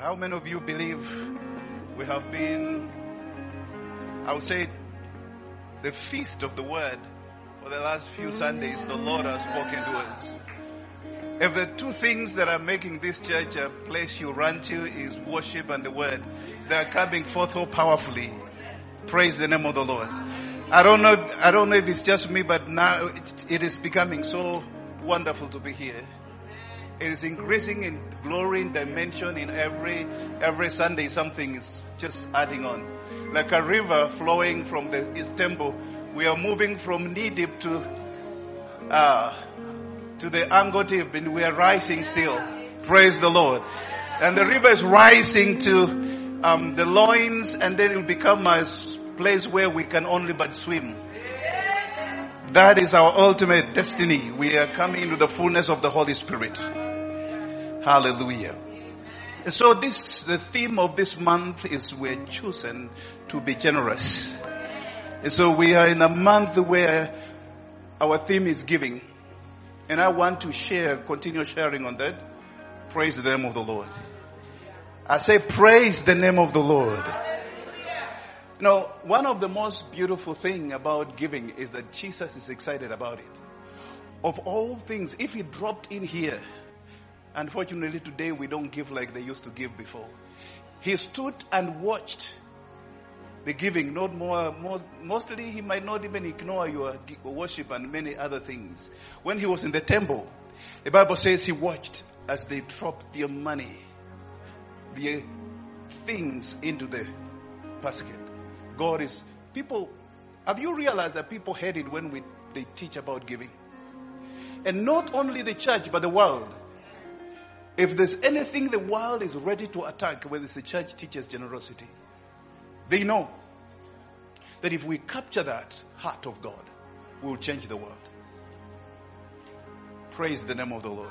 How many of you believe we have been, I would say, the feast of the word for the last few Sundays? The Lord has spoken to us. If the two things that are making this church a place you run to is worship and the word, they are coming forth so powerfully. Praise the name of the Lord. I don't know, I don't know if it's just me, but now it, it is becoming so wonderful to be here. It is increasing in glory and dimension in every every Sunday. Something is just adding on, like a river flowing from the temple. We are moving from knee deep to uh, to the angle tip, and we are rising still. Praise the Lord. And the river is rising to um, the loins, and then it will become a place where we can only but swim. That is our ultimate destiny. We are coming into the fullness of the Holy Spirit. Hallelujah. So this, the theme of this month is we're chosen to be generous. And so we are in a month where our theme is giving. And I want to share, continue sharing on that. Praise the name of the Lord. I say praise the name of the Lord. You know, one of the most beautiful thing about giving is that Jesus is excited about it. Of all things, if he dropped in here, Unfortunately, today we don't give like they used to give before. He stood and watched the giving, not more, more, mostly he might not even ignore your worship and many other things. When he was in the temple, the Bible says he watched as they dropped their money, their things into the basket. God is, people, have you realized that people hate it when we, they teach about giving? And not only the church, but the world. If there's anything the world is ready to attack, whether it's the church teaches generosity, they know that if we capture that heart of God, we will change the world. Praise the name of the Lord.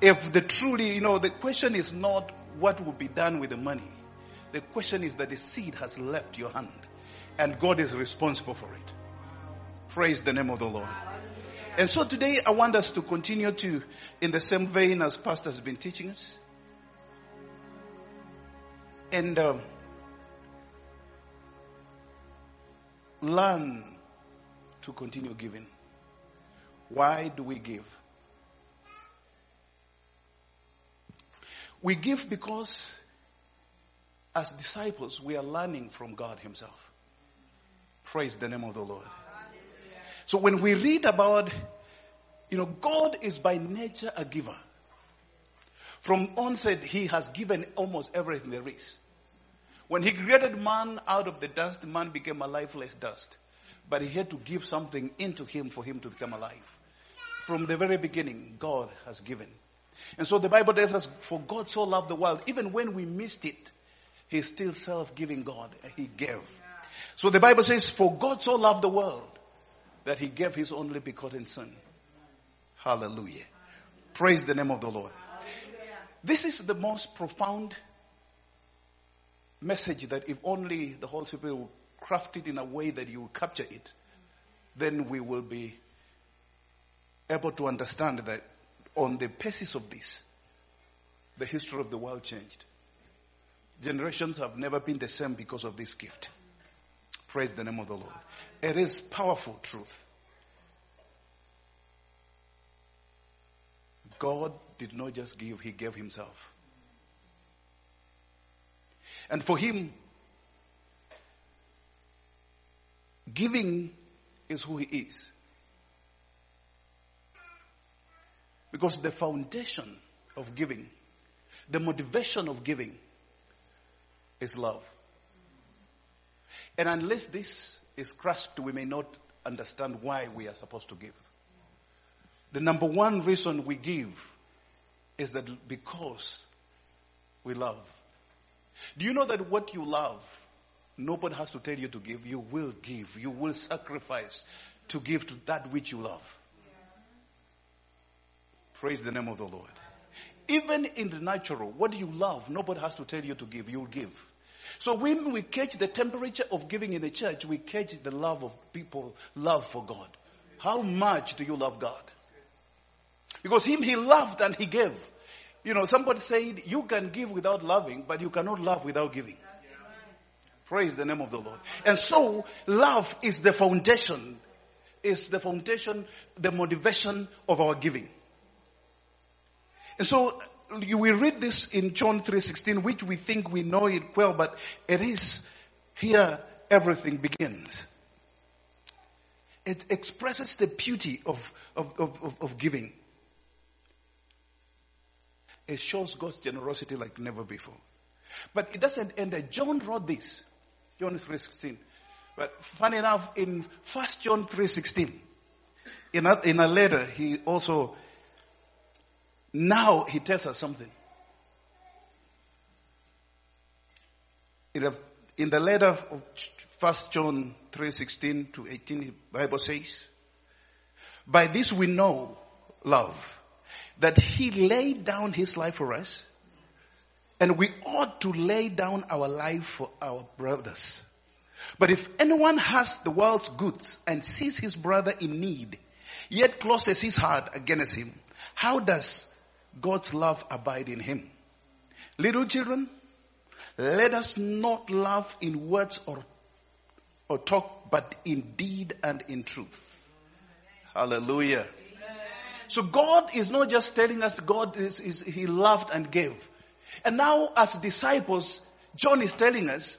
If the truly, you know, the question is not what will be done with the money. The question is that the seed has left your hand and God is responsible for it. Praise the name of the Lord. And so today I want us to continue to, in the same vein as Pastor has been teaching us. And um, learn to continue giving. Why do we give? We give because as disciples we are learning from God Himself. Praise the name of the Lord. So when we read about, you know, God is by nature a giver. From onset, He has given almost everything there is. When He created man out of the dust, man became a lifeless dust. But He had to give something into him for him to become alive. From the very beginning, God has given. And so the Bible tells us, for God so loved the world, even when we missed it, He's still self-giving God. He gave. So the Bible says, for God so loved the world that he gave his only begotten son. Hallelujah. Praise the name of the Lord. This is the most profound message that if only the Holy Spirit will craft it in a way that you will capture it, then we will be able to understand that on the basis of this, the history of the world changed. Generations have never been the same because of this gift. Praise the name of the Lord. It is powerful truth. God did not just give, He gave Himself. And for Him, giving is who He is. Because the foundation of giving, the motivation of giving, is love. And unless this is grasped, we may not understand why we are supposed to give. The number one reason we give is that because we love. Do you know that what you love, nobody has to tell you to give. You will give. You will sacrifice to give to that which you love. Praise the name of the Lord. Even in the natural, what you love, nobody has to tell you to give. You'll give. So when we catch the temperature of giving in the church, we catch the love of people, love for God. How much do you love God? Because him he loved and he gave. You know, somebody said you can give without loving, but you cannot love without giving. Praise the name of the Lord. And so, love is the foundation, is the foundation, the motivation of our giving. And so, you will read this in John 3.16, which we think we know it well, but it is here everything begins. It expresses the beauty of, of, of, of giving. It shows God's generosity like never before. But it doesn't end there. John wrote this. John 3.16. But funny enough, in 1 John 3.16, in a, in a letter, he also, now he tells us something. In, the letter of 1 John 3.16 to 18, the Bible says, By this we know love, that he laid down his life for us, and we ought to lay down our life for our brothers. But if anyone has the world's goods and sees his brother in need, yet closes his heart against him, how does God's love abide in him? Little children, let us not love in words or, or talk, but in deed and in truth. Hallelujah. So God is not just telling us God is, is He loved and gave. And now as disciples, John is telling us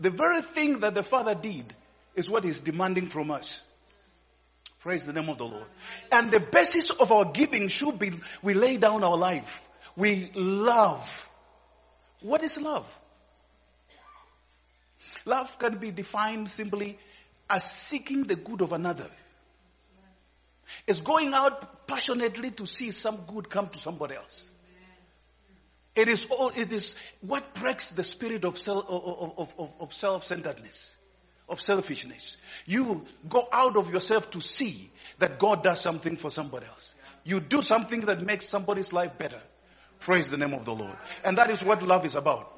the very thing that the Father did is what He's demanding from us. Praise the name of the Lord. And the basis of our giving should be we lay down our life. We love. What is love? Love can be defined simply as seeking the good of another. It's going out passionately to see some good come to somebody else. It is all, it is what breaks the spirit of, self, of, of, of self-centeredness, of selfishness. You go out of yourself to see that God does something for somebody else. You do something that makes somebody's life better. Praise the name of the Lord. And that is what love is about.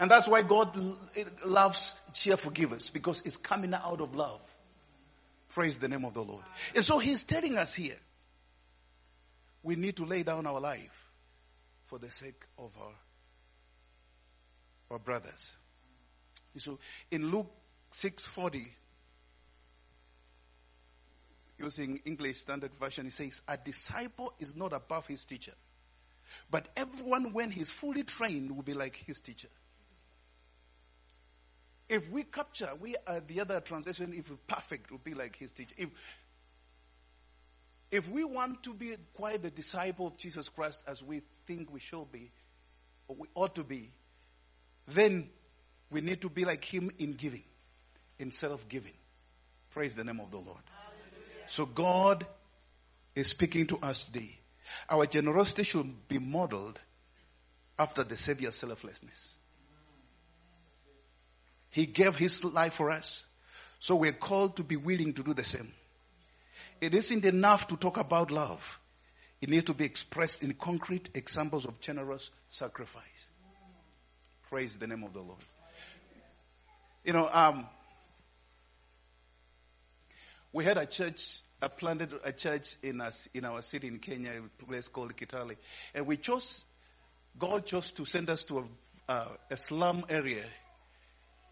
And that's why God loves cheerful givers because it's coming out of love. Praise the name of the Lord. And so he's telling us here, we need to lay down our life for the sake of our, our brothers. So in Luke 6:40, using English Standard Version, he says, "A disciple is not above his teacher, but everyone, when he's fully trained, will be like his teacher." If we capture, we are the other translation, if perfect, will be like his teacher. If if we want to be quite a disciple of Jesus Christ as we think we should be, or we ought to be, then we need to be like him in giving, instead of giving. Praise the name of the Lord. Hallelujah. So God is speaking to us today. Our generosity should be modeled after the Savior's selflessness. He gave his life for us. So we're called to be willing to do the same. It isn't enough to talk about love. It needs to be expressed in concrete examples of generous sacrifice. Praise the name of the Lord. You know, um, we had a church, I planted a church in, us, in our city in Kenya, a place called Kitale. And we chose, God chose to send us to a, uh, a slum area.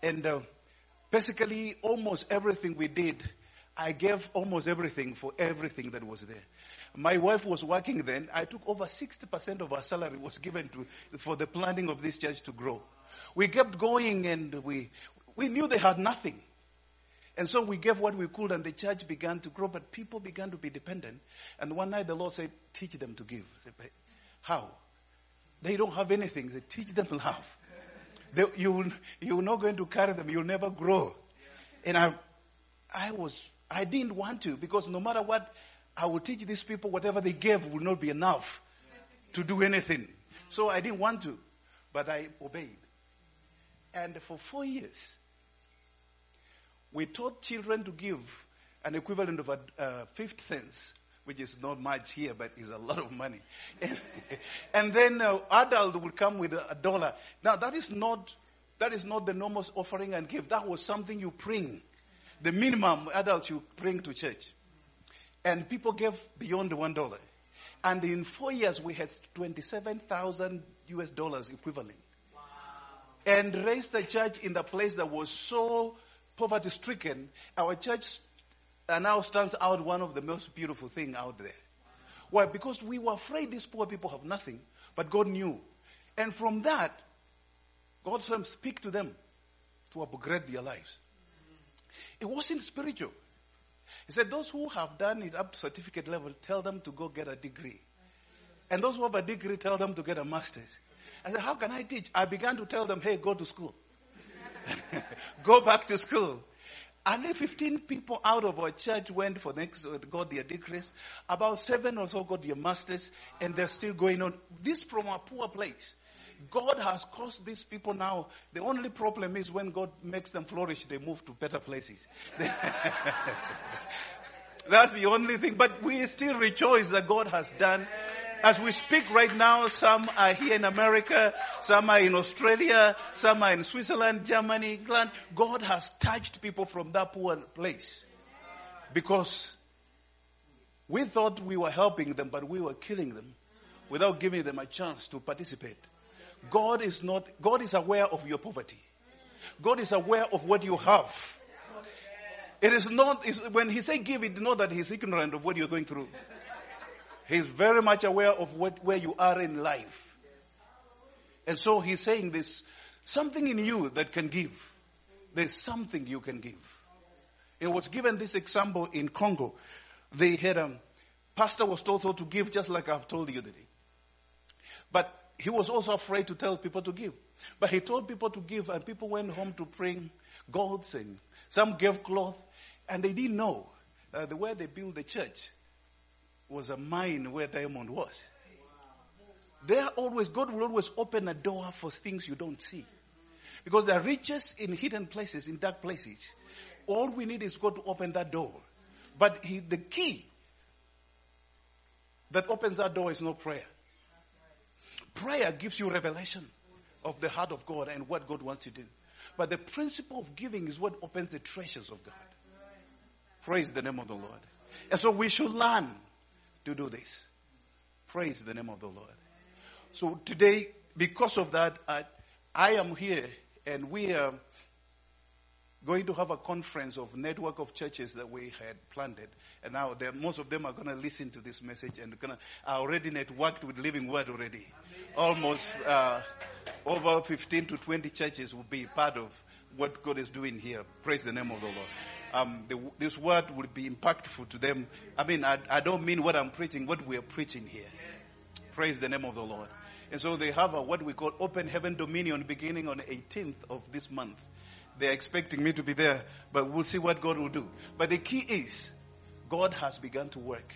And uh, basically, almost everything we did I gave almost everything for everything that was there. My wife was working then. I took over 60% of our salary was given to, for the planning of this church to grow. We kept going and we, we knew they had nothing. And so we gave what we could and the church began to grow, but people began to be dependent. And one night the Lord said, teach them to give. Said, how? They don't have anything. They teach them love. They, you, you're not going to carry them. You'll never grow. And I, I was I didn't want to because no matter what I would teach these people, whatever they gave would not be enough to do anything. So I didn't want to, but I obeyed. And for four years, we taught children to give an equivalent of a uh, fifth cents, which is not much here, but is a lot of money. And, and then uh, adult would come with a, a dollar. Now that is not that is not the normal offering and give. That was something you bring the minimum adults you bring to church. And people gave beyond one dollar. And in four years, we had 27,000 US dollars equivalent. And raised the church in the place that was so poverty stricken. Our church uh, now stands out one of the most beautiful things out there. Why? Because we were afraid these poor people have nothing, but God knew. And from that, God said, speak to them to upgrade their lives. It wasn't spiritual. He said, Those who have done it up to certificate level, tell them to go get a degree. And those who have a degree, tell them to get a master's. I said, How can I teach? I began to tell them, Hey, go to school. go back to school. Only 15 people out of our church went for the next, got their degrees. About seven or so got their masters, and they're still going on. This from a poor place. God has caused these people now. The only problem is when God makes them flourish, they move to better places. That's the only thing. But we still rejoice that God has done. As we speak right now, some are here in America, some are in Australia, some are in Switzerland, Germany, England. God has touched people from that poor place. Because we thought we were helping them, but we were killing them without giving them a chance to participate. God is not, God is aware of your poverty. God is aware of what you have. It is not, when he say give, it's not that he's ignorant of what you're going through. He's very much aware of what, where you are in life. And so he's saying this, something in you that can give. There's something you can give. It was given this example in Congo. They had a um, pastor was told to give just like I've told you today. But he was also afraid to tell people to give. But he told people to give, and people went home to bring gods, and some gave cloth, and they didn't know uh, the way they built the church was a mine where diamond was. There always, God will always open a door for things you don't see. Because there are riches in hidden places, in dark places. All we need is God to open that door. But he, the key that opens that door is not prayer. Prayer gives you revelation of the heart of God and what God wants to do. But the principle of giving is what opens the treasures of God. Praise the name of the Lord. And so we should learn to do this. Praise the name of the Lord. So today, because of that, I, I am here and we are going to have a conference of network of churches that we had planted. And now most of them are going to listen to this message and to, I already networked with Living Word already. Almost uh, over 15 to 20 churches will be part of what God is doing here. Praise the name of the Lord. Um, the, this word will be impactful to them. I mean, I, I don't mean what I'm preaching, what we are preaching here. Praise the name of the Lord. And so they have a, what we call Open Heaven Dominion beginning on the 18th of this month. They're expecting me to be there, but we'll see what God will do. But the key is, God has begun to work.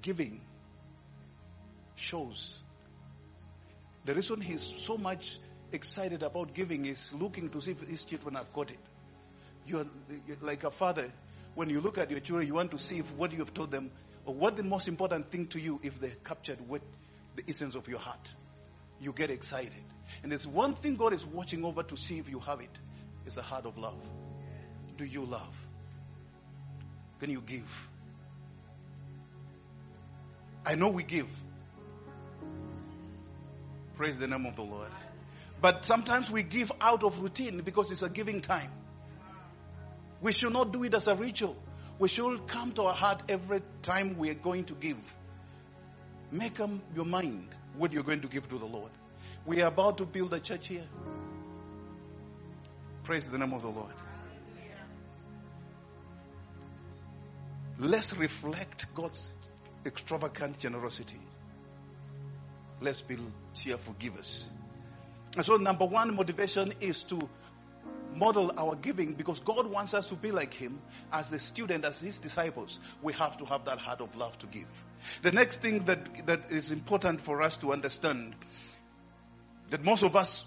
Giving shows. The reason he's so much excited about giving is looking to see if his children have got it. You're, like a father. When you look at your children, you want to see if what you have told them, or what the most important thing to you, if they captured what the essence of your heart. You get excited. And there's one thing God is watching over to see if you have it. It's the heart of love. Do you love? Can you give? I know we give. Praise the name of the Lord. But sometimes we give out of routine because it's a giving time. We should not do it as a ritual. We should come to our heart every time we are going to give. Make up your mind what you're going to give to the Lord. We are about to build a church here. Praise the name of the Lord. Let's reflect God's extravagant generosity. Let's be cheerful givers. And so, number one motivation is to model our giving because God wants us to be like Him as the student, as His disciples. We have to have that heart of love to give. The next thing that, that is important for us to understand that most of us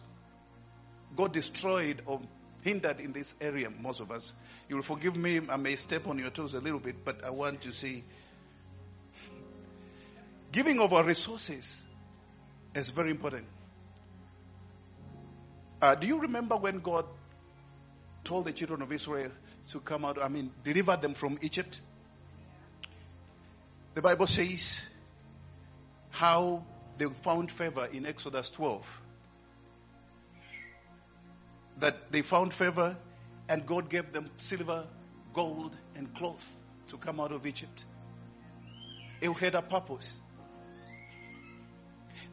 got destroyed or hindered in this area, most of us. You'll forgive me, I may step on your toes a little bit, but I want to see giving of our resources is very important. Uh, do you remember when God told the children of Israel to come out, I mean, deliver them from Egypt? The Bible says how they found favor in Exodus 12. That they found favor and God gave them silver, gold, and cloth to come out of Egypt. It had a purpose.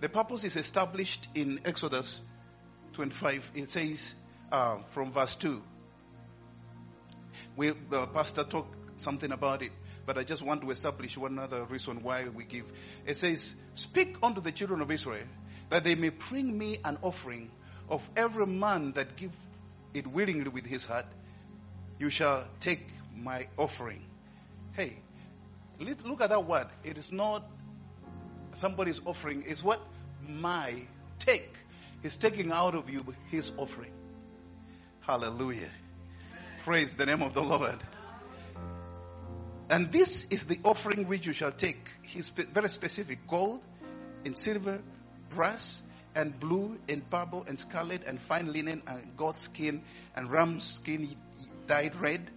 The purpose is established in Exodus 25. It says uh, from verse 2. We, the pastor talked something about it, but I just want to establish one other reason why we give. It says, Speak unto the children of Israel that they may bring me an offering of every man that give it willingly with his heart. You shall take my offering. Hey, look at that word. It is not somebody's offering, it's what my take. He's taking out of you his offering. Hallelujah. Praise the name of the Lord. And this is the offering which you shall take. He's very specific gold and silver, brass, and blue, and purple, and scarlet, and fine linen, and goat skin, and ram skin dyed red,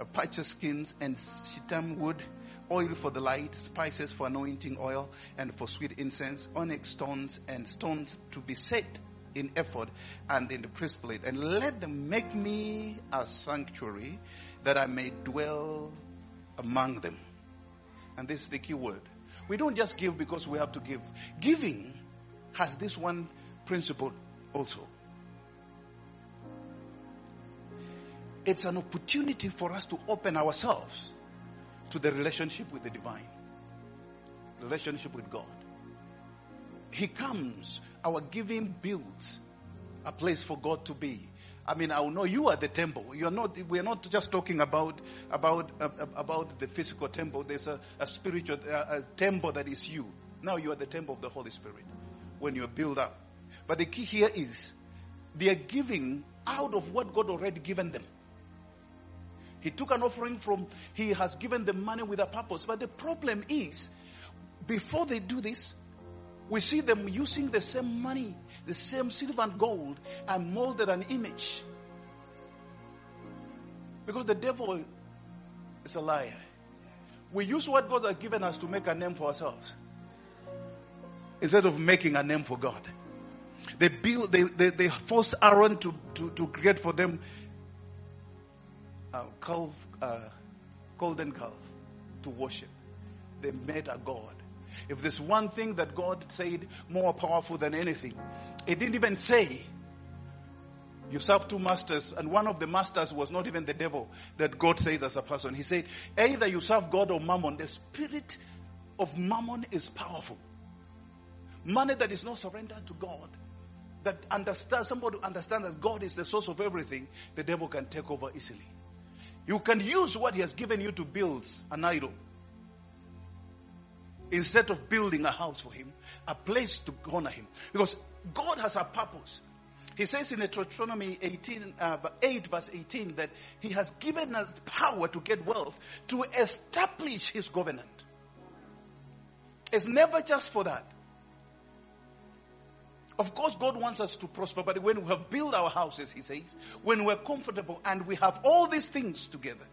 uh, skins, and shittim wood, oil for the light, spices for anointing oil, and for sweet incense, onyx stones, and stones to be set in ephod and in the breastplate. And let them make me a sanctuary that I may dwell among them. And this is the key word. We don't just give because we have to give. Giving has this one principle also. It's an opportunity for us to open ourselves to the relationship with the divine, relationship with God. He comes, our giving builds a place for God to be. I mean, I know you are the temple. You're not. We're not just talking about about uh, about the physical temple. There's a, a spiritual uh, a temple that is you. Now you are the temple of the Holy Spirit when you are built up. But the key here is they are giving out of what God already given them. He took an offering from. He has given them money with a purpose. But the problem is, before they do this, we see them using the same money, the same silver and gold, and molded an image. Because the devil is a liar. We use what God has given us to make a name for ourselves instead of making a name for God. They build, they, they, they forced Aaron to, to, to create for them a calf, uh, golden calf to worship. They made a God. If there's one thing that God said more powerful than anything, it didn't even say you serve two masters, and one of the masters was not even the devil that God said as a person. He said, either you serve God or mammon. The spirit of mammon is powerful. Money that is not surrendered to God, that understands somebody understands that God is the source of everything, the devil can take over easily. You can use what he has given you to build an idol instead of building a house for him, a place to honor him. Because God has a purpose. He says in Deuteronomy 18, uh, 8 verse 18 that he has given us power to get wealth to establish his government. It's never just for that. Of course, God wants us to prosper, but when we have built our houses, He says, when we're comfortable and we have all these things together,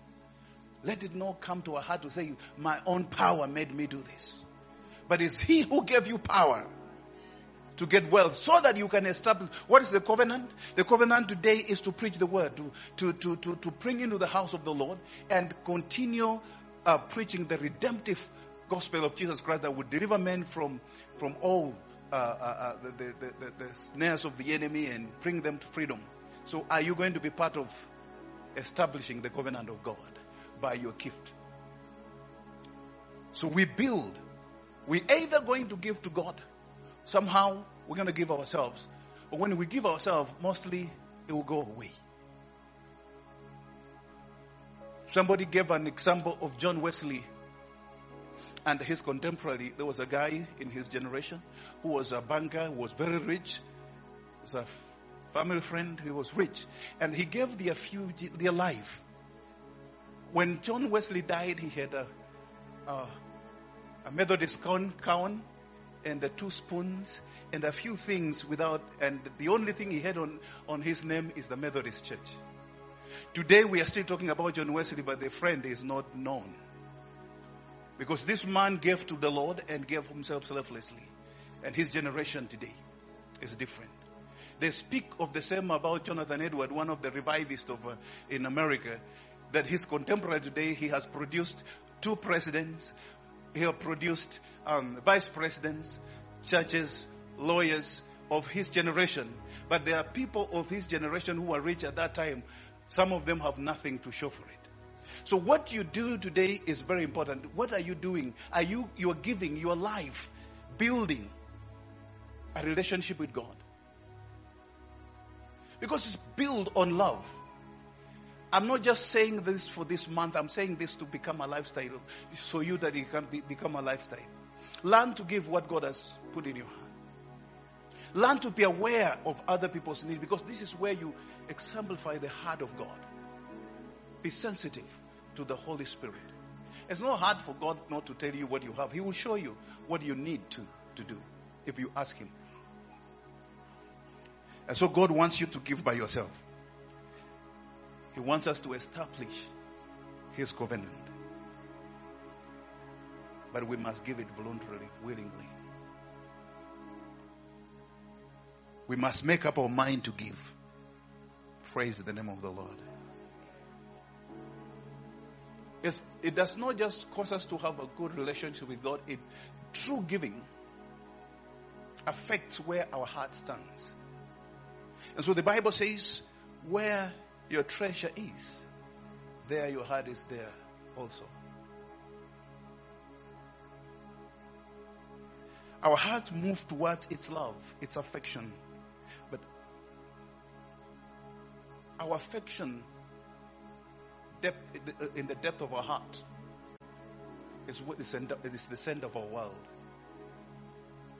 let it not come to our heart to say, My own power made me do this but it's He who gave you power to get wealth so that you can establish. What is the covenant? The covenant today is to preach the word, to, to, to, to, to bring into the house of the Lord and continue uh, preaching the redemptive gospel of Jesus Christ that would deliver men from, from all uh, uh, uh the, the, the, the snares of the enemy and bring them to freedom. So, are you going to be part of establishing the covenant of God by your gift? So, we build we're either going to give to God, somehow we're going to give ourselves. But when we give ourselves, mostly it will go away. Somebody gave an example of John Wesley and his contemporary. There was a guy in his generation who was a banker, who was very rich. Was a family friend, he was rich. And he gave their few their life. When John Wesley died, he had a, a a Methodist cow and the two spoons and a few things without, and the only thing he had on, on his name is the Methodist Church. Today we are still talking about John Wesley, but the friend is not known. Because this man gave to the Lord and gave himself selflessly. And his generation today is different. They speak of the same about Jonathan Edward, one of the revivists of, uh, in America, that his contemporary today, he has produced two presidents, he produced um, vice presidents, judges, lawyers of his generation. But there are people of his generation who are rich at that time. Some of them have nothing to show for it. So what you do today is very important. What are you doing? Are you you are giving your life, building a relationship with God? Because it's built on love. I'm not just saying this for this month. I'm saying this to become a lifestyle, so you that it can be, become a lifestyle. Learn to give what God has put in your hand. Learn to be aware of other people's needs because this is where you exemplify the heart of God. Be sensitive to the Holy Spirit. It's not hard for God not to tell you what you have. He will show you what you need to, to do if you ask Him. And so God wants you to give by yourself. He wants us to establish His covenant. But we must give it voluntarily, willingly. We must make up our mind to give. Praise the name of the Lord. Yes, it does not just cause us to have a good relationship with God. It, true giving affects where our heart stands. And so the Bible says, where your treasure is, there your heart is there also. Our heart moves towards its love, its affection. But our affection depth, in the depth of our heart is what is, is the center of our world.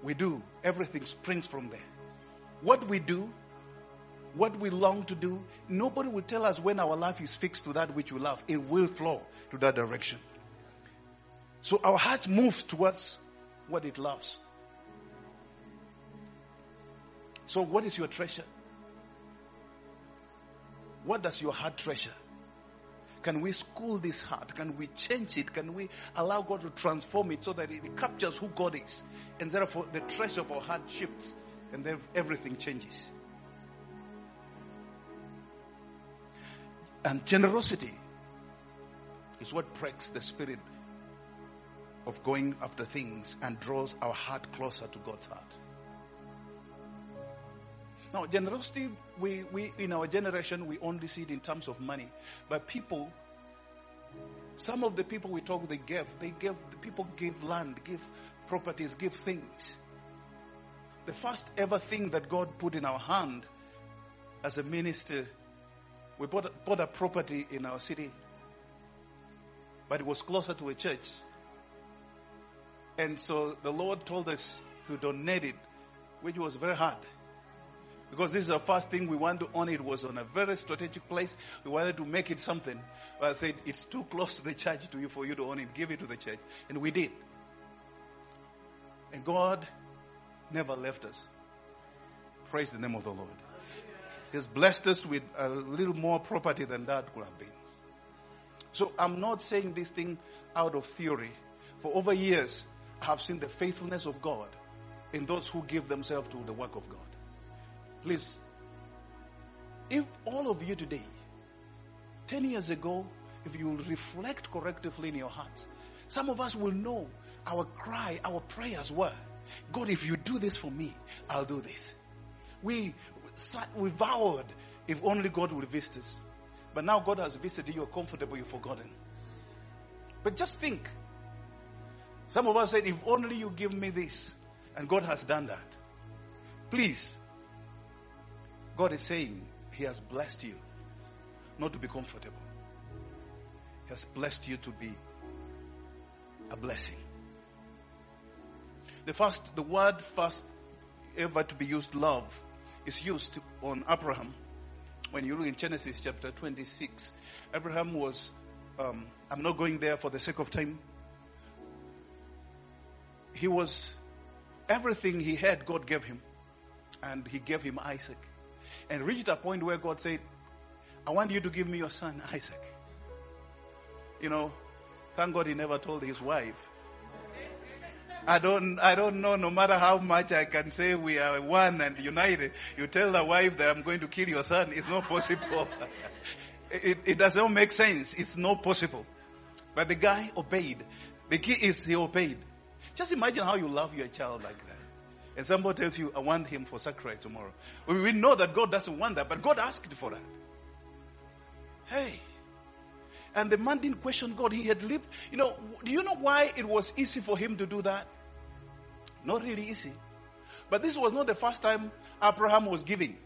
We do, everything springs from there. What we do, what we long to do, nobody will tell us when our life is fixed to that which we love. It will flow to that direction. So our heart moves towards what it loves. So, what is your treasure? What does your heart treasure? Can we school this heart? Can we change it? Can we allow God to transform it so that it captures who God is? And therefore, the treasure of our heart shifts and then everything changes. And generosity is what breaks the spirit of going after things and draws our heart closer to God's heart. Now, generosity, we, we, in our generation, we only see it in terms of money. But people, some of the people we talk, they give. They give, the people give land, give properties, give things. The first ever thing that God put in our hand as a minister, we bought, bought a property in our city, but it was closer to a church. And so the Lord told us to donate it, which was very hard. Because this is the first thing we wanted to own. It was on a very strategic place. We wanted to make it something. But I said, it's too close to the church to you for you to own it. Give it to the church. And we did. And God never left us. Praise the name of the Lord. He's blessed us with a little more property than that could have been. So I'm not saying this thing out of theory. For over years, I have seen the faithfulness of God in those who give themselves to the work of God. Please, if all of you today, 10 years ago, if you reflect correctly in your hearts, some of us will know our cry, our prayers were, God, if you do this for me, I'll do this. We, we vowed if only God will visit us. But now God has visited you, you're comfortable, you've forgotten. But just think. Some of us said, if only you give me this. And God has done that. Please, God is saying He has blessed you not to be comfortable. He has blessed you to be a blessing. The first, the word first ever to be used, love, is used on Abraham. When you look in Genesis chapter 26, Abraham was, um, I'm not going there for the sake of time. He was, everything he had, God gave him. And he gave him Isaac and reached a point where God said, I want you to give me your son Isaac. You know, thank God he never told his wife I don't, I don't know, no matter how much I can say we are one and united, you tell the wife that I'm going to kill your son, it's not possible. it, it doesn't make sense. It's not possible. But the guy obeyed. The key is he obeyed. Just imagine how you love your child like that. And somebody tells you, I want him for sacrifice tomorrow. We know that God doesn't want that, but God asked for that. Hey. And the man didn't question God. He had lived. You know, do you know why it was easy for him to do that? Not really easy. But this was not the first time Abraham was giving.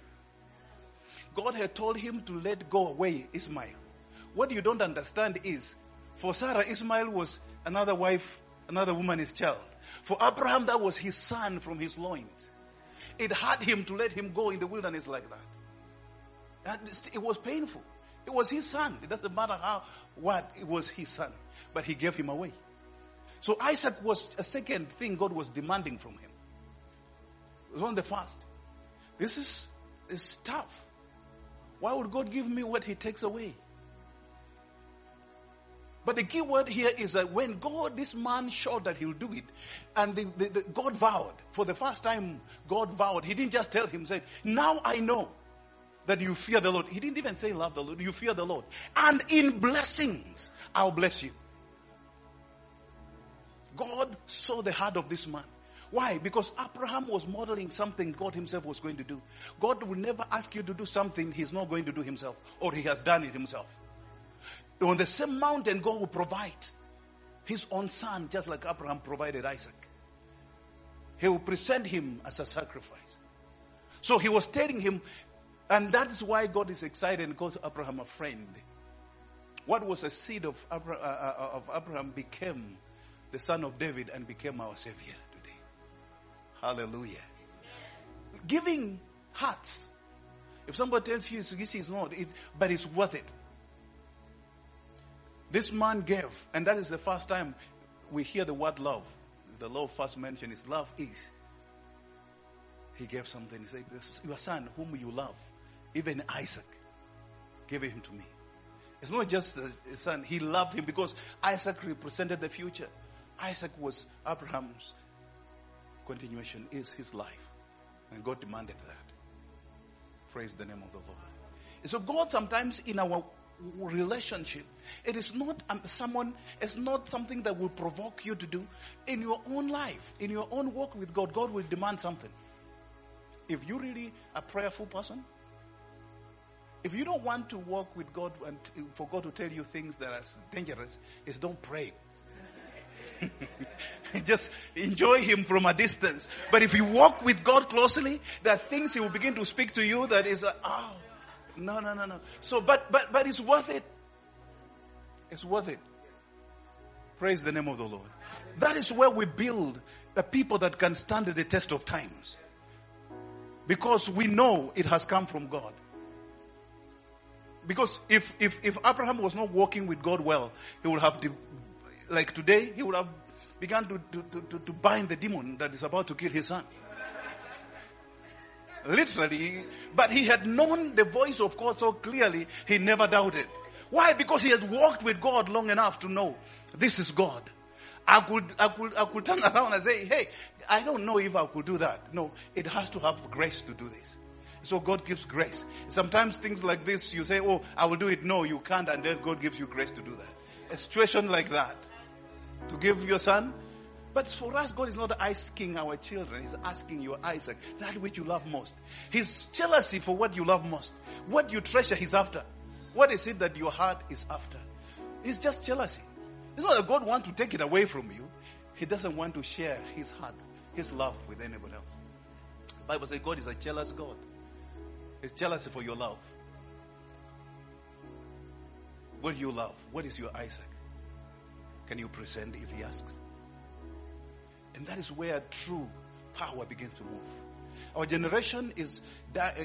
God had told him to let go away Ishmael. What you don't understand is, for Sarah, Ishmael was another wife, another woman's child. For Abraham, that was his son from his loins. It hurt him to let him go in the wilderness like that. It was painful. It was his son. It doesn't matter how, what, it was his son. But he gave him away. So Isaac was a second thing God was demanding from him. It was on the first. This is, is tough. Why would God give me what he takes away? But the key word here is that when God, this man showed that he'll do it, and the, the, the, God vowed, for the first time God vowed, he didn't just tell him, say, now I know that you fear the Lord. He didn't even say love the Lord, you fear the Lord. And in blessings, I'll bless you. God saw the heart of this man. Why? Because Abraham was modeling something God himself was going to do. God will never ask you to do something he's not going to do himself, or he has done it himself. On the same mountain, God will provide his own son, just like Abraham provided Isaac. He will present him as a sacrifice. So he was telling him, and that is why God is excited and calls Abraham a friend. What was a seed of Abraham, uh, uh, of Abraham became the son of David and became our savior today. Hallelujah. Giving hearts. If somebody tells you this is not, it, but it's worth it. This man gave, and that is the first time we hear the word love. The Lord first mentioned is love is. He gave something. He said, Your son, whom you love, even Isaac, gave him to me. It's not just a son, he loved him because Isaac represented the future. Isaac was Abraham's continuation, is his life. And God demanded that. Praise the name of the Lord. So God sometimes in our relationship it is not um, someone, it's not something that will provoke you to do. In your own life, in your own walk with God, God will demand something. If you really a prayerful person, if you don't want to walk with God and for God to tell you things that are dangerous, is don't pray. Just enjoy Him from a distance. But if you walk with God closely, there are things He will begin to speak to you that is, uh, oh, no, no, no, no. So, but, but, but it's worth it. It's worth it. Praise the name of the Lord. That is where we build a people that can stand the test of times. Because we know it has come from God. Because if, if, if Abraham was not walking with God well, he would have, like today, he would have begun to, to, to, to bind the demon that is about to kill his son. Literally, but he had known the voice of God so clearly, he never doubted. Why? Because he has walked with God long enough to know this is God. I could, I could, I could turn around and say, hey, I don't know if I could do that. No, it has to have grace to do this. So God gives grace. Sometimes things like this, you say, oh, I will do it. No, you can't. And then God gives you grace to do that. A situation like that. To give your son. But for us, God is not asking our children. He's asking your Isaac, that which you love most. His jealousy for what you love most. What you treasure, He's after. What is it that your heart is after? It's just jealousy. It's not that God wants to take it away from you. He doesn't want to share his heart, his love with anybody else. The Bible says God is a jealous God. It's jealousy for your love. What do you love? What is your Isaac? Can you present if he asks? And that is where true power begins to move. Our generation is,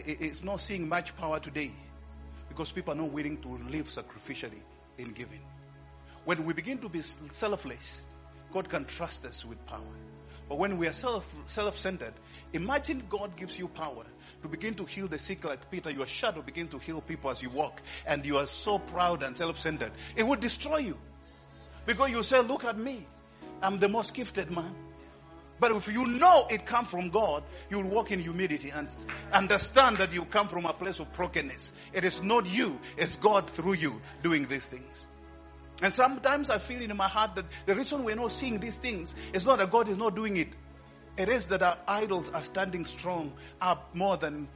is not seeing much power today because people are not willing to live sacrificially in giving. When we begin to be selfless, God can trust us with power. But when we are self, self-centered, imagine God gives you power to begin to heal the sick like Peter. Your shadow begin to heal people as you walk and you are so proud and self-centered. It would destroy you. Because you say, look at me. I'm the most gifted man. But if you know it comes from God, you'll walk in humility and understand that you come from a place of brokenness. It is not you, it's God through you doing these things. And sometimes I feel in my heart that the reason we're not seeing these things is not that God is not doing it. It is that our idols are standing strong up more than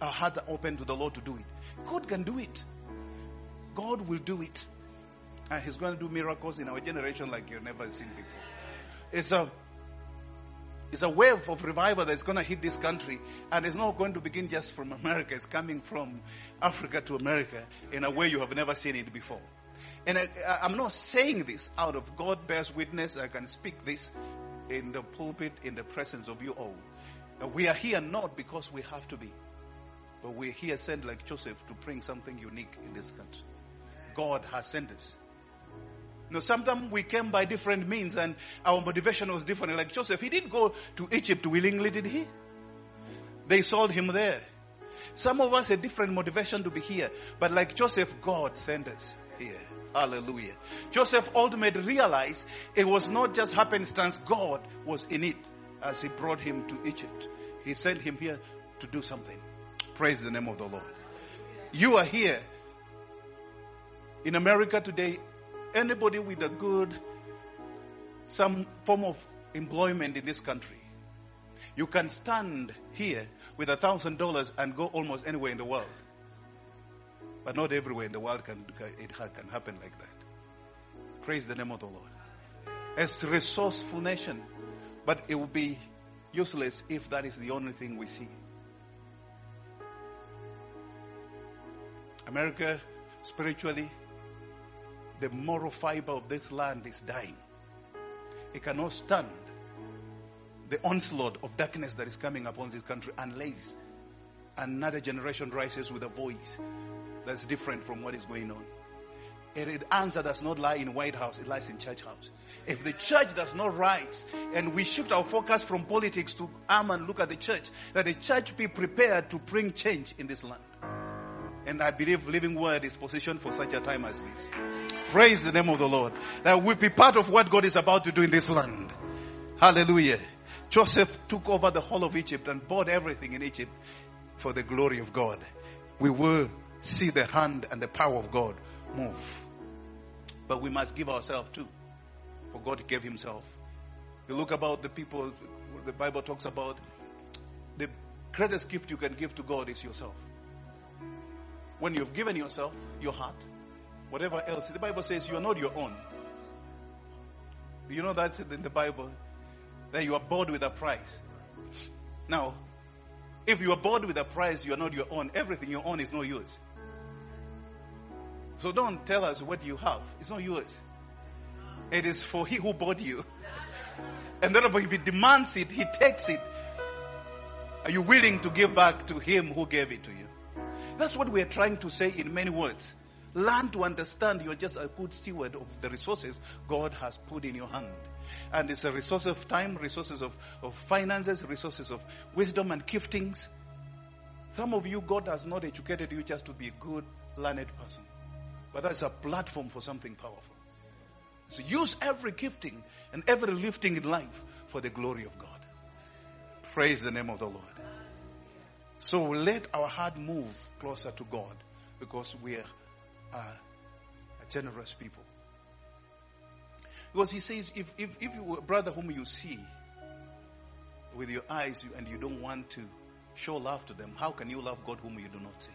our heart are open to the Lord to do it. God can do it. God will do it. And He's going to do miracles in our generation like you've never seen before. It's a it's a wave of revival that's going to hit this country, and it's not going to begin just from America. It's coming from Africa to America in a way you have never seen it before. And I, am not saying this out of God bears witness. I can speak this in the pulpit in the presence of you all. We are here not because we have to be, but we're here sent like Joseph to bring something unique in this country. God has sent us. Know, sometimes we came by different means and our motivation was different. Like Joseph, he didn't go to Egypt willingly, did he? They sold him there. Some of us had different motivation to be here, but like Joseph, God sent us here. Hallelujah. Joseph ultimately realized it was not just happenstance, God was in it as he brought him to Egypt. He sent him here to do something. Praise the name of the Lord. You are here in America today. Anybody with a good, some form of employment in this country, you can stand here with a thousand dollars and go almost anywhere in the world. But not everywhere in the world can it can happen like that. Praise the name of the Lord. As a resourceful nation, but it will be useless if that is the only thing we see. America, spiritually, the moral fiber of this land is dying. It cannot stand the onslaught of darkness that is coming upon this country unless another generation rises with a voice that's different from what is going on. And the answer does not lie in White House, it lies in church house. If the church does not rise and we shift our focus from politics to arm and look at the church, that the church be prepared to bring change in this land. And I believe Living Word is positioned for such a time as this. Praise the name of the Lord. That we be part of what God is about to do in this land. Hallelujah. Joseph took over the whole of Egypt and bought everything in Egypt for the glory of God. We will see the hand and the power of God move. But we must give ourselves too. For God gave Himself. You look about the people the Bible talks about the greatest gift you can give to God is yourself. When you've given yourself, your heart, whatever else, the Bible says you are not your own. You know that's in the Bible that you are bought with a price. Now, if you are bought with a price, you are not your own. Everything you own is not yours. So don't tell us what you have. It's not yours. It is for he who bought you. And therefore, if he demands it, he takes it. Are you willing to give back to him who gave it to you? That's what we're trying to say in many words. Learn to understand you're just a good steward of the resources God has put in your hand. And it's a resource of time, resources of, of finances, resources of wisdom and giftings. Some of you, God has not educated you just to be a good, learned person. But that's a platform for something powerful. So use every gifting and every lifting in life for the glory of God. Praise the name of the Lord. So let our heart move closer to God because we are a generous people. Because he says, if, if, if you, brother whom you see with your eyes and you don't want to show love to them, how can you love God whom you do not see?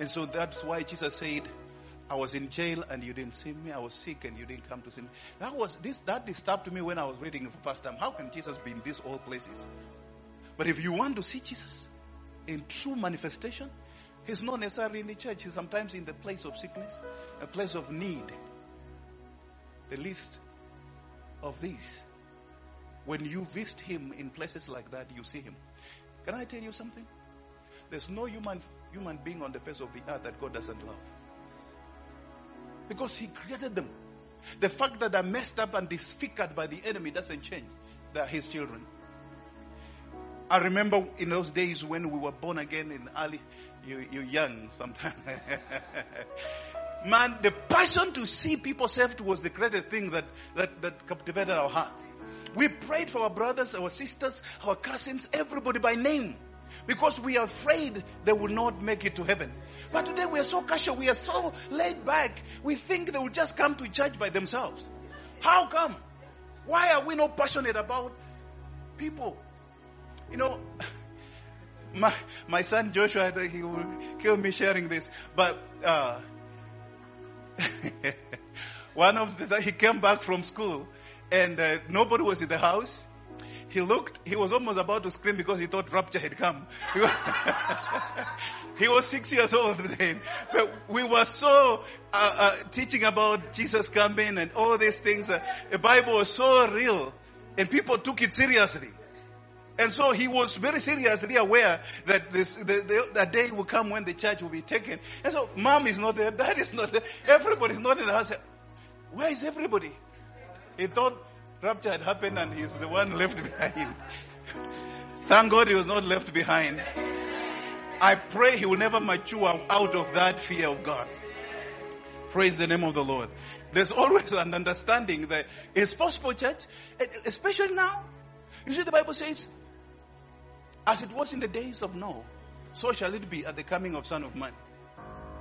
And so that's why Jesus said, I was in jail and you didn't see me. I was sick and you didn't come to see me. That was this that disturbed me when I was reading it for the first time. How can Jesus be in these all places? But if you want to see Jesus in true manifestation, he's not necessarily in the church. He's sometimes in the place of sickness, a place of need. The least of these. When you visit him in places like that, you see him. Can I tell you something? There's no human human being on the face of the earth that God doesn't love. Because He created them. The fact that they're messed up and disfigured by the enemy doesn't change. They're His children. I remember in those days when we were born again in early, you, you're young sometimes. Man, the passion to see people saved was the greatest thing that, that, that captivated our hearts. We prayed for our brothers, our sisters, our cousins, everybody by name. Because we are afraid they will not make it to heaven. But today we are so casual, we are so laid back. We think they will just come to church by themselves. How come? Why are we not passionate about people? You know, my, my son Joshua, he will kill me sharing this, but uh, one of the he came back from school and uh, nobody was in the house. He looked, he was almost about to scream because he thought rapture had come. he was six years old then. But we were so uh, uh, teaching about Jesus coming and all these things. Uh, the Bible was so real and people took it seriously. And so he was very seriously aware that this, the, the, the, day will come when the church will be taken. And so mom is not there, dad is not there, everybody is not in the house. Where is everybody? He thought rapture had happened and he's the one left behind. Thank God he was not left behind. I pray he will never mature out of that fear of God. Praise the name of the Lord. There's always an understanding that it's possible, church, especially now. You see, the Bible says, as it was in the days of Noah, so shall it be at the coming of Son of Man.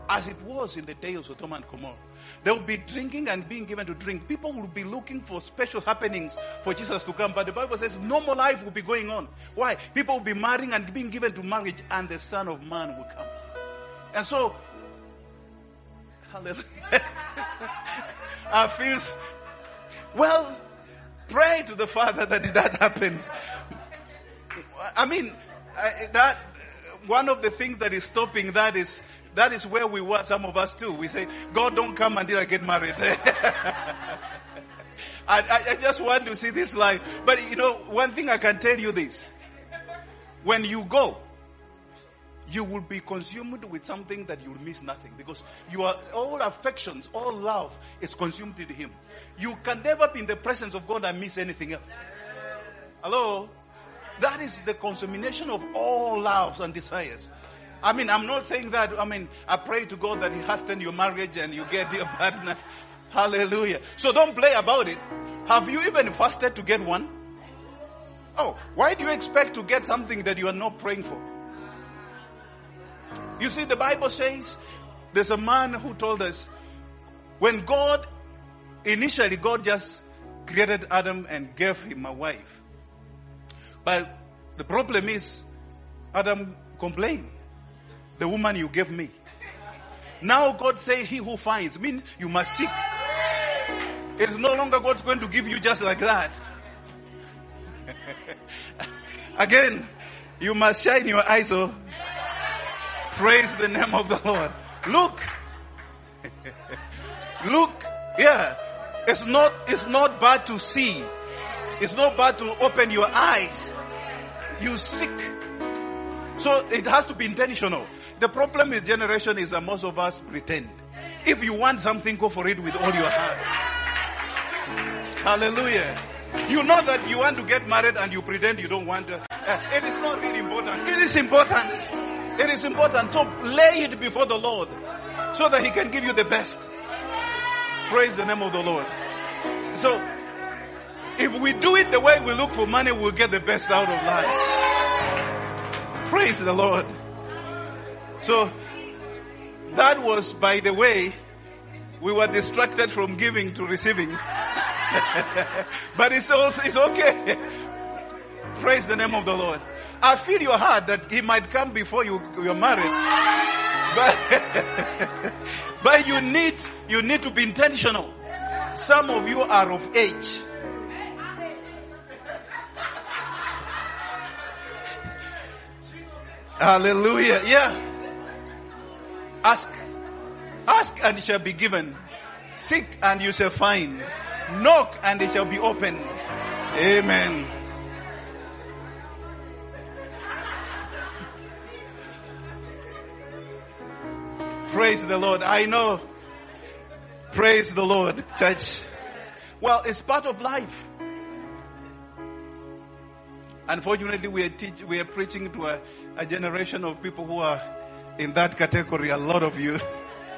As it was in the days of Sodom and Gomorrah. They will be drinking and being given to drink. People will be looking for special happenings for Jesus to come. But the Bible says normal life will be going on. Why? People will be marrying and being given to marriage, and the Son of Man will come. And so, hallelujah. I feel, well, pray to the Father that that happens. I mean, that one of the things that is stopping that is that is where we were, some of us too. We say, God, don't come until I get married. I, I, I just want to see this life. But you know, one thing I can tell you this. When you go, you will be consumed with something that you will miss nothing because your all affections, all love is consumed in Him. You can never be in the presence of God and miss anything else. Hello? That is the consummation of all loves and desires. I mean, I'm not saying that. I mean, I pray to God that He hasten your marriage and you get your partner. Hallelujah. So don't play about it. Have you even fasted to get one? Oh, why do you expect to get something that you are not praying for? You see, the Bible says there's a man who told us when God, initially, God just created Adam and gave him a wife. But the problem is, Adam complained the woman you gave me. Now God say he who finds means you must seek. It is no longer God's going to give you just like that. Again, you must shine your eyes. Oh, praise the name of the Lord. Look, look. Yeah, it's not. It's not bad to see. It's not bad to open your eyes. You seek. So it has to be intentional. The problem with generation is that most of us pretend. If you want something, go for it with all your heart. Hallelujah. You know that you want to get married and you pretend you don't want to. It is not really important. It is important. It is important. So lay it before the Lord so that He can give you the best. Praise the name of the Lord. So, if we do it the way we look for money, we'll get the best out of life. Praise the Lord. So that was, by the way, we were distracted from giving to receiving. but it's also, it's okay. Praise the name of the Lord. I feel your heart that he might come before you, you're married. But, but you need, you need to be intentional. Some of you are of age. Hallelujah. Yeah. Ask. Ask and it shall be given. Seek and you shall find. Knock and it shall be opened. Amen. Praise the Lord. I know. Praise the Lord, church. Well, it's part of life. Unfortunately, we are, teach, we are preaching to a, a generation of people who are in that category, a lot of you.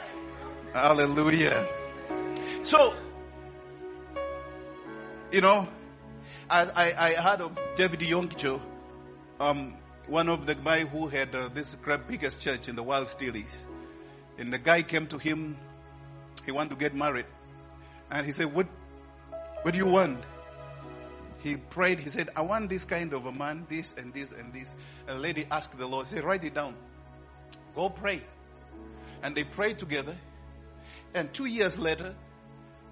Hallelujah. So, you know, I, I, I heard of David Yonggi Cho, um, one of the guy who had uh, this biggest church in the world still is. And the guy came to him, he wanted to get married. And he said, what, what do you want? He prayed, he said, I want this kind of a man, this and this and this. The lady asked the Lord, say, write it down. Go pray. And they prayed together. And two years later,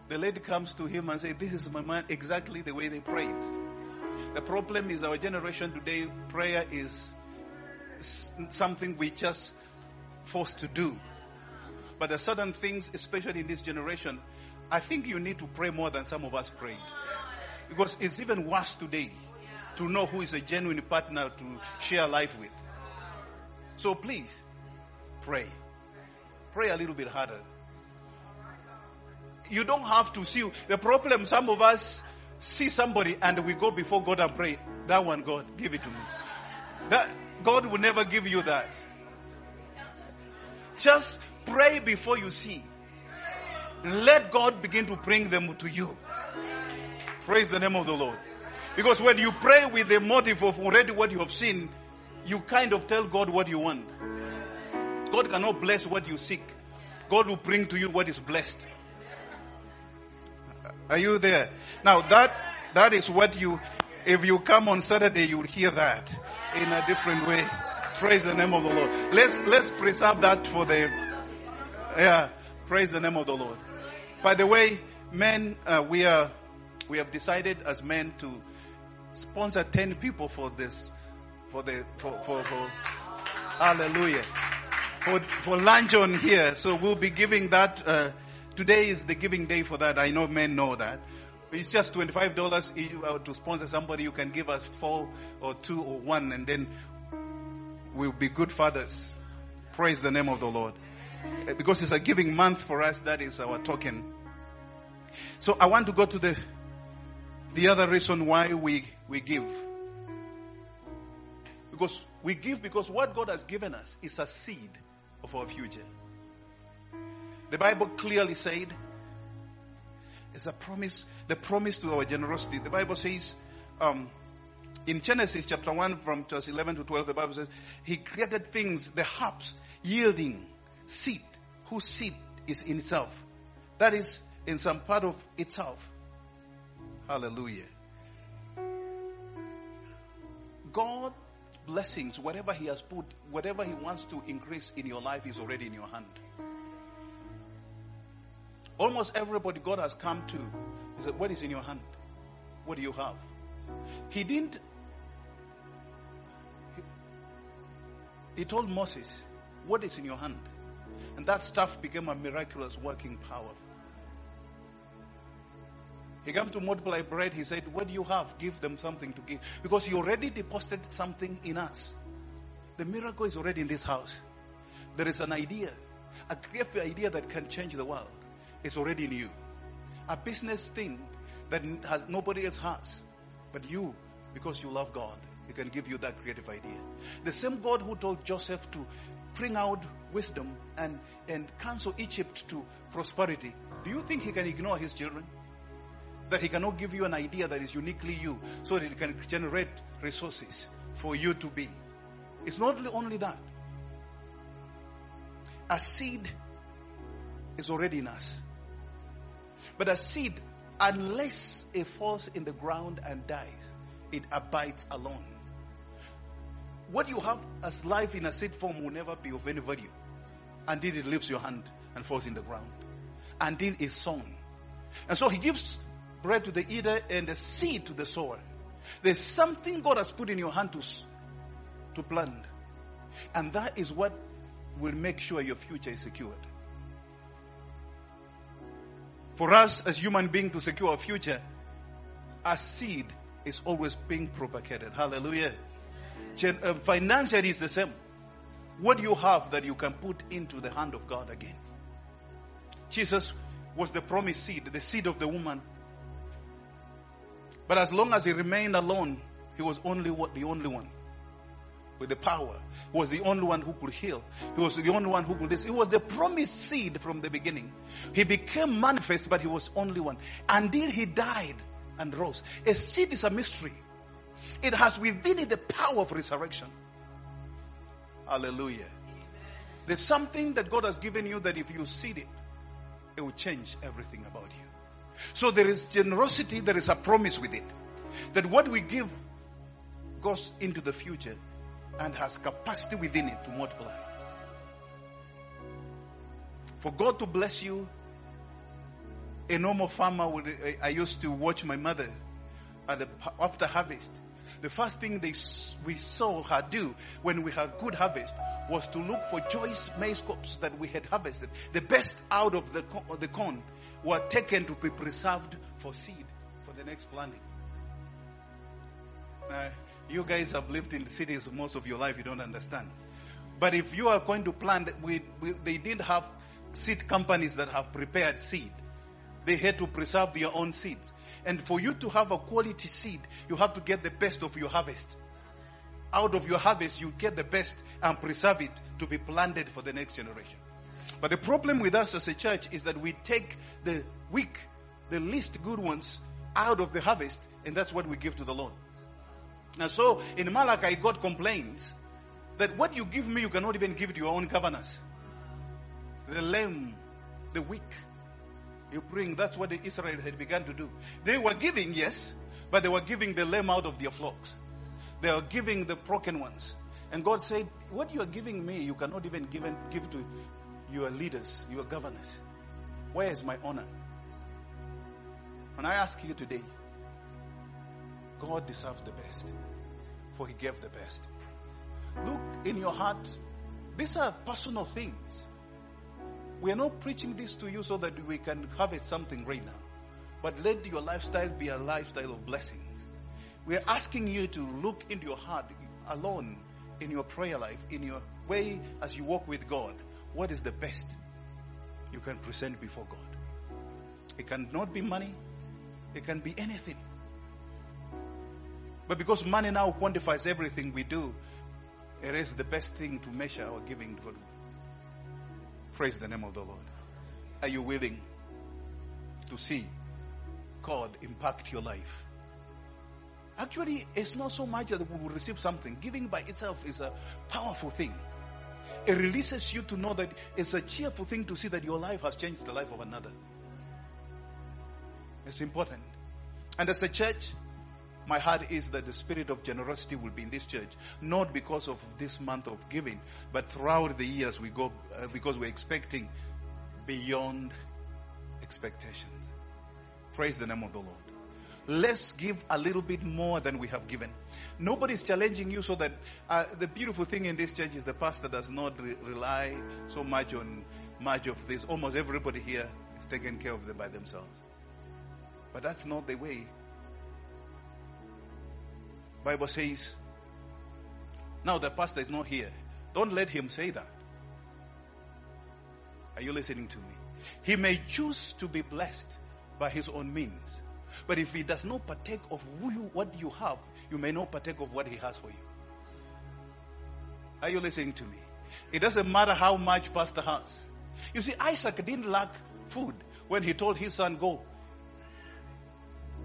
the lady comes to him and says, This is my man, exactly the way they prayed. The problem is our generation today, prayer is something we just forced to do. But there are certain things, especially in this generation, I think you need to pray more than some of us prayed. Because it's even worse today to know who is a genuine partner to share life with. So please, pray. Pray a little bit harder you don't have to see. The problem, some of us see somebody and we go before God and pray. That one, God, give it to me. That, God will never give you that. Just pray before you see. Let God begin to bring them to you. Praise the name of the Lord. Because when you pray with the motive of already what you have seen, you kind of tell God what you want. God cannot bless what you seek. God will bring to you what is blessed. Are you there? Now that, that is what you, if you come on Saturday, you'll hear that in a different way. Praise the name of the Lord. Let's, let's preserve that for the, yeah, praise the name of the Lord. By the way, men, uh, we are, we have decided as men to sponsor 10 people for this, for the, for, for, for hallelujah. For, for lunch on here. So we'll be giving that, uh, Today is the giving day for that. I know men know that. It's just $25 uh, to sponsor somebody. You can give us four or two or one, and then we'll be good fathers. Praise the name of the Lord. Because it's a giving month for us, that is our token. So I want to go to the the other reason why we, we give. Because we give because what God has given us is a seed of our future. The Bible clearly said it's a promise, the promise to our generosity. The Bible says, um, in Genesis chapter 1 from verse 11 to 12, the Bible says, He created things, the herbs, yielding seed, whose seed is in itself. That is in some part of itself. Hallelujah. God blessings, whatever He has put, whatever He wants to increase in your life is already in your hand. Almost everybody God has come to, He said, What is in your hand? What do you have? He didn't. He, he told Moses, What is in your hand? And that stuff became a miraculous working power. He came to multiply bread. He said, What do you have? Give them something to give. Because he already deposited something in us. The miracle is already in this house. There is an idea, a creative idea that can change the world. It's already in you. A business thing that has nobody else has, but you, because you love God, He can give you that creative idea. The same God who told Joseph to bring out wisdom and, and counsel Egypt to prosperity, do you think He can ignore His children? That He cannot give you an idea that is uniquely you so that it can generate resources for you to be. It's not only that. A seed is already in us. But a seed, unless it falls in the ground and dies, it abides alone. What you have as life in a seed form will never be of any value until it leaves your hand and falls in the ground, until it's sown. And so he gives bread to the eater and the seed to the sower. There's something God has put in your hand to, to plant. And that is what will make sure your future is secured. For us as human beings to secure our future, a seed is always being propagated. Hallelujah. Gen- uh, financially is the same. What you have that you can put into the hand of God again? Jesus was the promised seed, the seed of the woman. But as long as he remained alone, he was only the only one with the power. He was the only one who could heal. He was the only one who could. This. He was the promised seed from the beginning. He became manifest, but he was only one. Until he died and rose. A seed is a mystery. It has within it the power of resurrection. Hallelujah. There's something that God has given you that if you seed it, it will change everything about you. So there is generosity, there is a promise with it. That what we give goes into the future and has capacity within it to multiply. For God to bless you, a normal farmer would, I used to watch my mother at the, after harvest. The first thing they, we saw her do when we had good harvest was to look for choice maize cobs that we had harvested. The best out of the, the corn were taken to be preserved for seed for the next planting. Now, you guys have lived in cities most of your life, you don't understand. But if you are going to plant, we, we, they didn't have seed companies that have prepared seed. They had to preserve their own seeds. And for you to have a quality seed, you have to get the best of your harvest. Out of your harvest, you get the best and preserve it to be planted for the next generation. But the problem with us as a church is that we take the weak, the least good ones out of the harvest, and that's what we give to the Lord. And so in Malachi, God complains that what you give me, you cannot even give to your own governors. The lame, the weak, you bring. That's what the Israel had begun to do. They were giving, yes, but they were giving the lame out of their flocks. They were giving the broken ones. And God said, What you are giving me, you cannot even give, give to your leaders, you are governors. Where is my honor? And I ask you today, God deserves the best, for He gave the best. Look in your heart, these are personal things. We are not preaching this to you so that we can have it something right now. But let your lifestyle be a lifestyle of blessings. We are asking you to look into your heart alone in your prayer life, in your way as you walk with God. What is the best you can present before God? It cannot be money, it can be anything. But because money now quantifies everything we do, it is the best thing to measure our giving to God. Praise the name of the Lord. Are you willing to see God impact your life? Actually, it's not so much that we will receive something. Giving by itself is a powerful thing. It releases you to know that it's a cheerful thing to see that your life has changed the life of another. It's important. And as a church, my heart is that the spirit of generosity will be in this church, not because of this month of giving, but throughout the years we go, uh, because we're expecting beyond expectations. Praise the name of the Lord. Let's give a little bit more than we have given. Nobody's challenging you so that uh, the beautiful thing in this church is the pastor does not re- rely so much on much of this. Almost everybody here is taken care of them by themselves. But that's not the way Bible says, now the pastor is not here. Don't let him say that. Are you listening to me? He may choose to be blessed by his own means. But if he does not partake of you, what you have, you may not partake of what he has for you. Are you listening to me? It doesn't matter how much pastor has. You see, Isaac didn't lack food when he told his son, go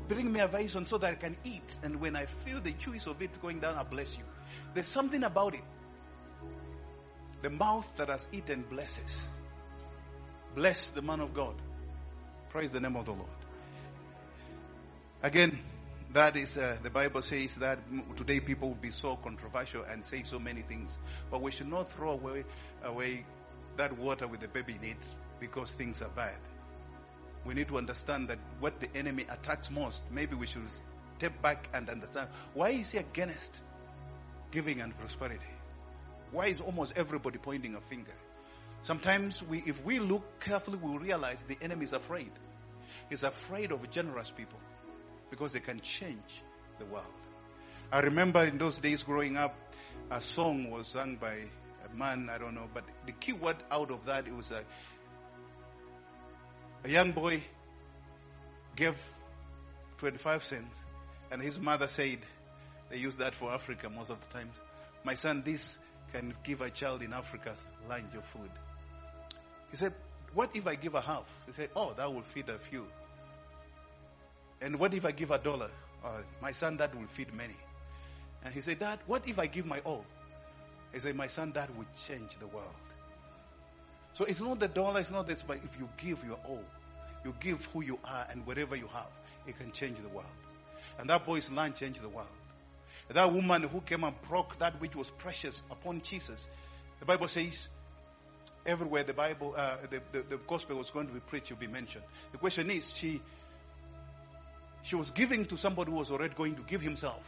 Bring me a venison so that I can eat. And when I feel the juice of it going down, I bless you. There's something about it. The mouth that has eaten blesses. Bless the man of God. Praise the name of the Lord. Again, that is, uh, the Bible says that today people will be so controversial and say so many things. But we should not throw away, away that water with the baby in it because things are bad we need to understand that what the enemy attacks most, maybe we should step back and understand why is he against giving and prosperity? Why is almost everybody pointing a finger? Sometimes we, if we look carefully, we'll realize the enemy is afraid. He's afraid of generous people because they can change the world. I remember in those days growing up, a song was sung by a man, I don't know, but the key word out of that, it was a, a young boy gave 25 cents, and his mother said, they use that for Africa most of the times. My son, this can give a child in Africa lunch of food. He said, What if I give a half? He said, Oh, that will feed a few. And what if I give a dollar? Uh, my son, that will feed many. And he said, Dad, what if I give my all? He said, My son, that will change the world. So it's not the dollar, it's not this, but if you give your all, you give who you are and whatever you have, it can change the world. And that boy's land changed the world. That woman who came and broke that which was precious upon Jesus, the Bible says, everywhere the Bible, uh, the, the, the gospel was going to be preached, will be mentioned. The question is, she, she was giving to somebody who was already going to give himself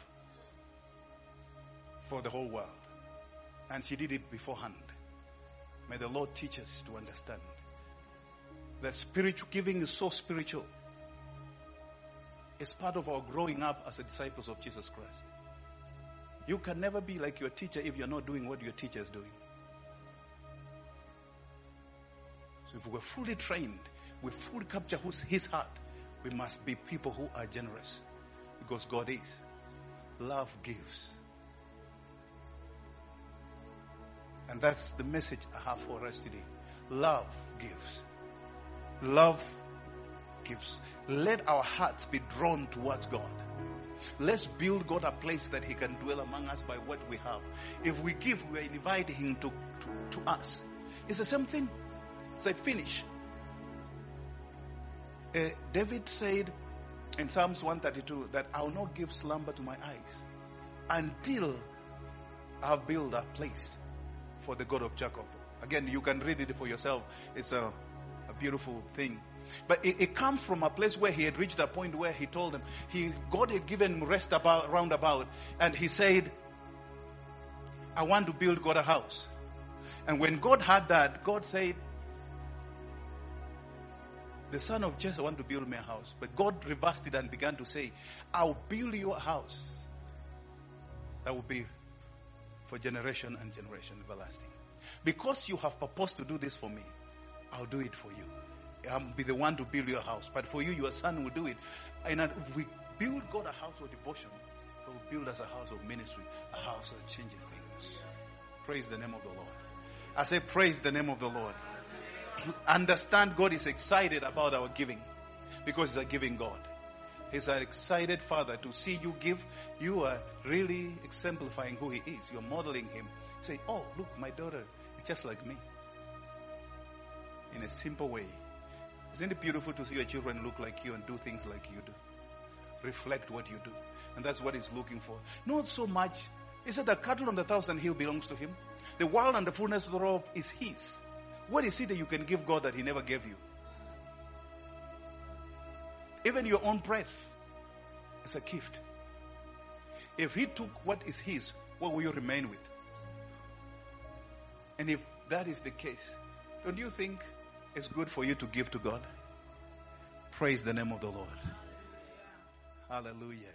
for the whole world. And she did it beforehand. May the Lord teach us to understand that spiritual giving is so spiritual. It's part of our growing up as disciples of Jesus Christ. You can never be like your teacher if you're not doing what your teacher is doing. So if we're fully trained, we fully capture his heart, we must be people who are generous. Because God is. Love gives. And that's the message I have for us today. Love gives. Love gives. Let our hearts be drawn towards God. Let's build God a place that He can dwell among us by what we have. If we give, we are inviting Him to, to, to us. It's the same thing. Say, finish. Uh, David said in Psalms 132 that I will not give slumber to my eyes until I have built a place for the God of Jacob. Again, you can read it for yourself. It's a, a beautiful thing. But it, it, comes from a place where he had reached a point where he told them, he, God had given him rest about, round about, and he said, I want to build God a house. And when God had that, God said, the son of Jesse wanted to build me a house. But God reversed it and began to say, I'll build you a house that will be for generation and generation everlasting. Because you have purposed to do this for me, I'll do it for you. I'll be the one to build your house. But for you, your son will do it. And if we build God a house of devotion, He will build us a house of ministry, a house that changes things. Praise the name of the Lord. I say, praise the name of the Lord understand God is excited about our giving because He's a giving God. He's an excited Father to see you give. You are really exemplifying who He is. You're modeling Him. Say, oh, look, my daughter is just like me. In a simple way. Isn't it beautiful to see your children look like you and do things like you do? Reflect what you do. And that's what He's looking for. Not so much. He said the cattle on the thousand hill belongs to Him. The world and the fullness thereof is His. What is it that you can give God that He never gave you? Even your own breath is a gift. If He took what is His, what will you remain with? And if that is the case, don't you think it's good for you to give to God? Praise the name of the Lord. Hallelujah.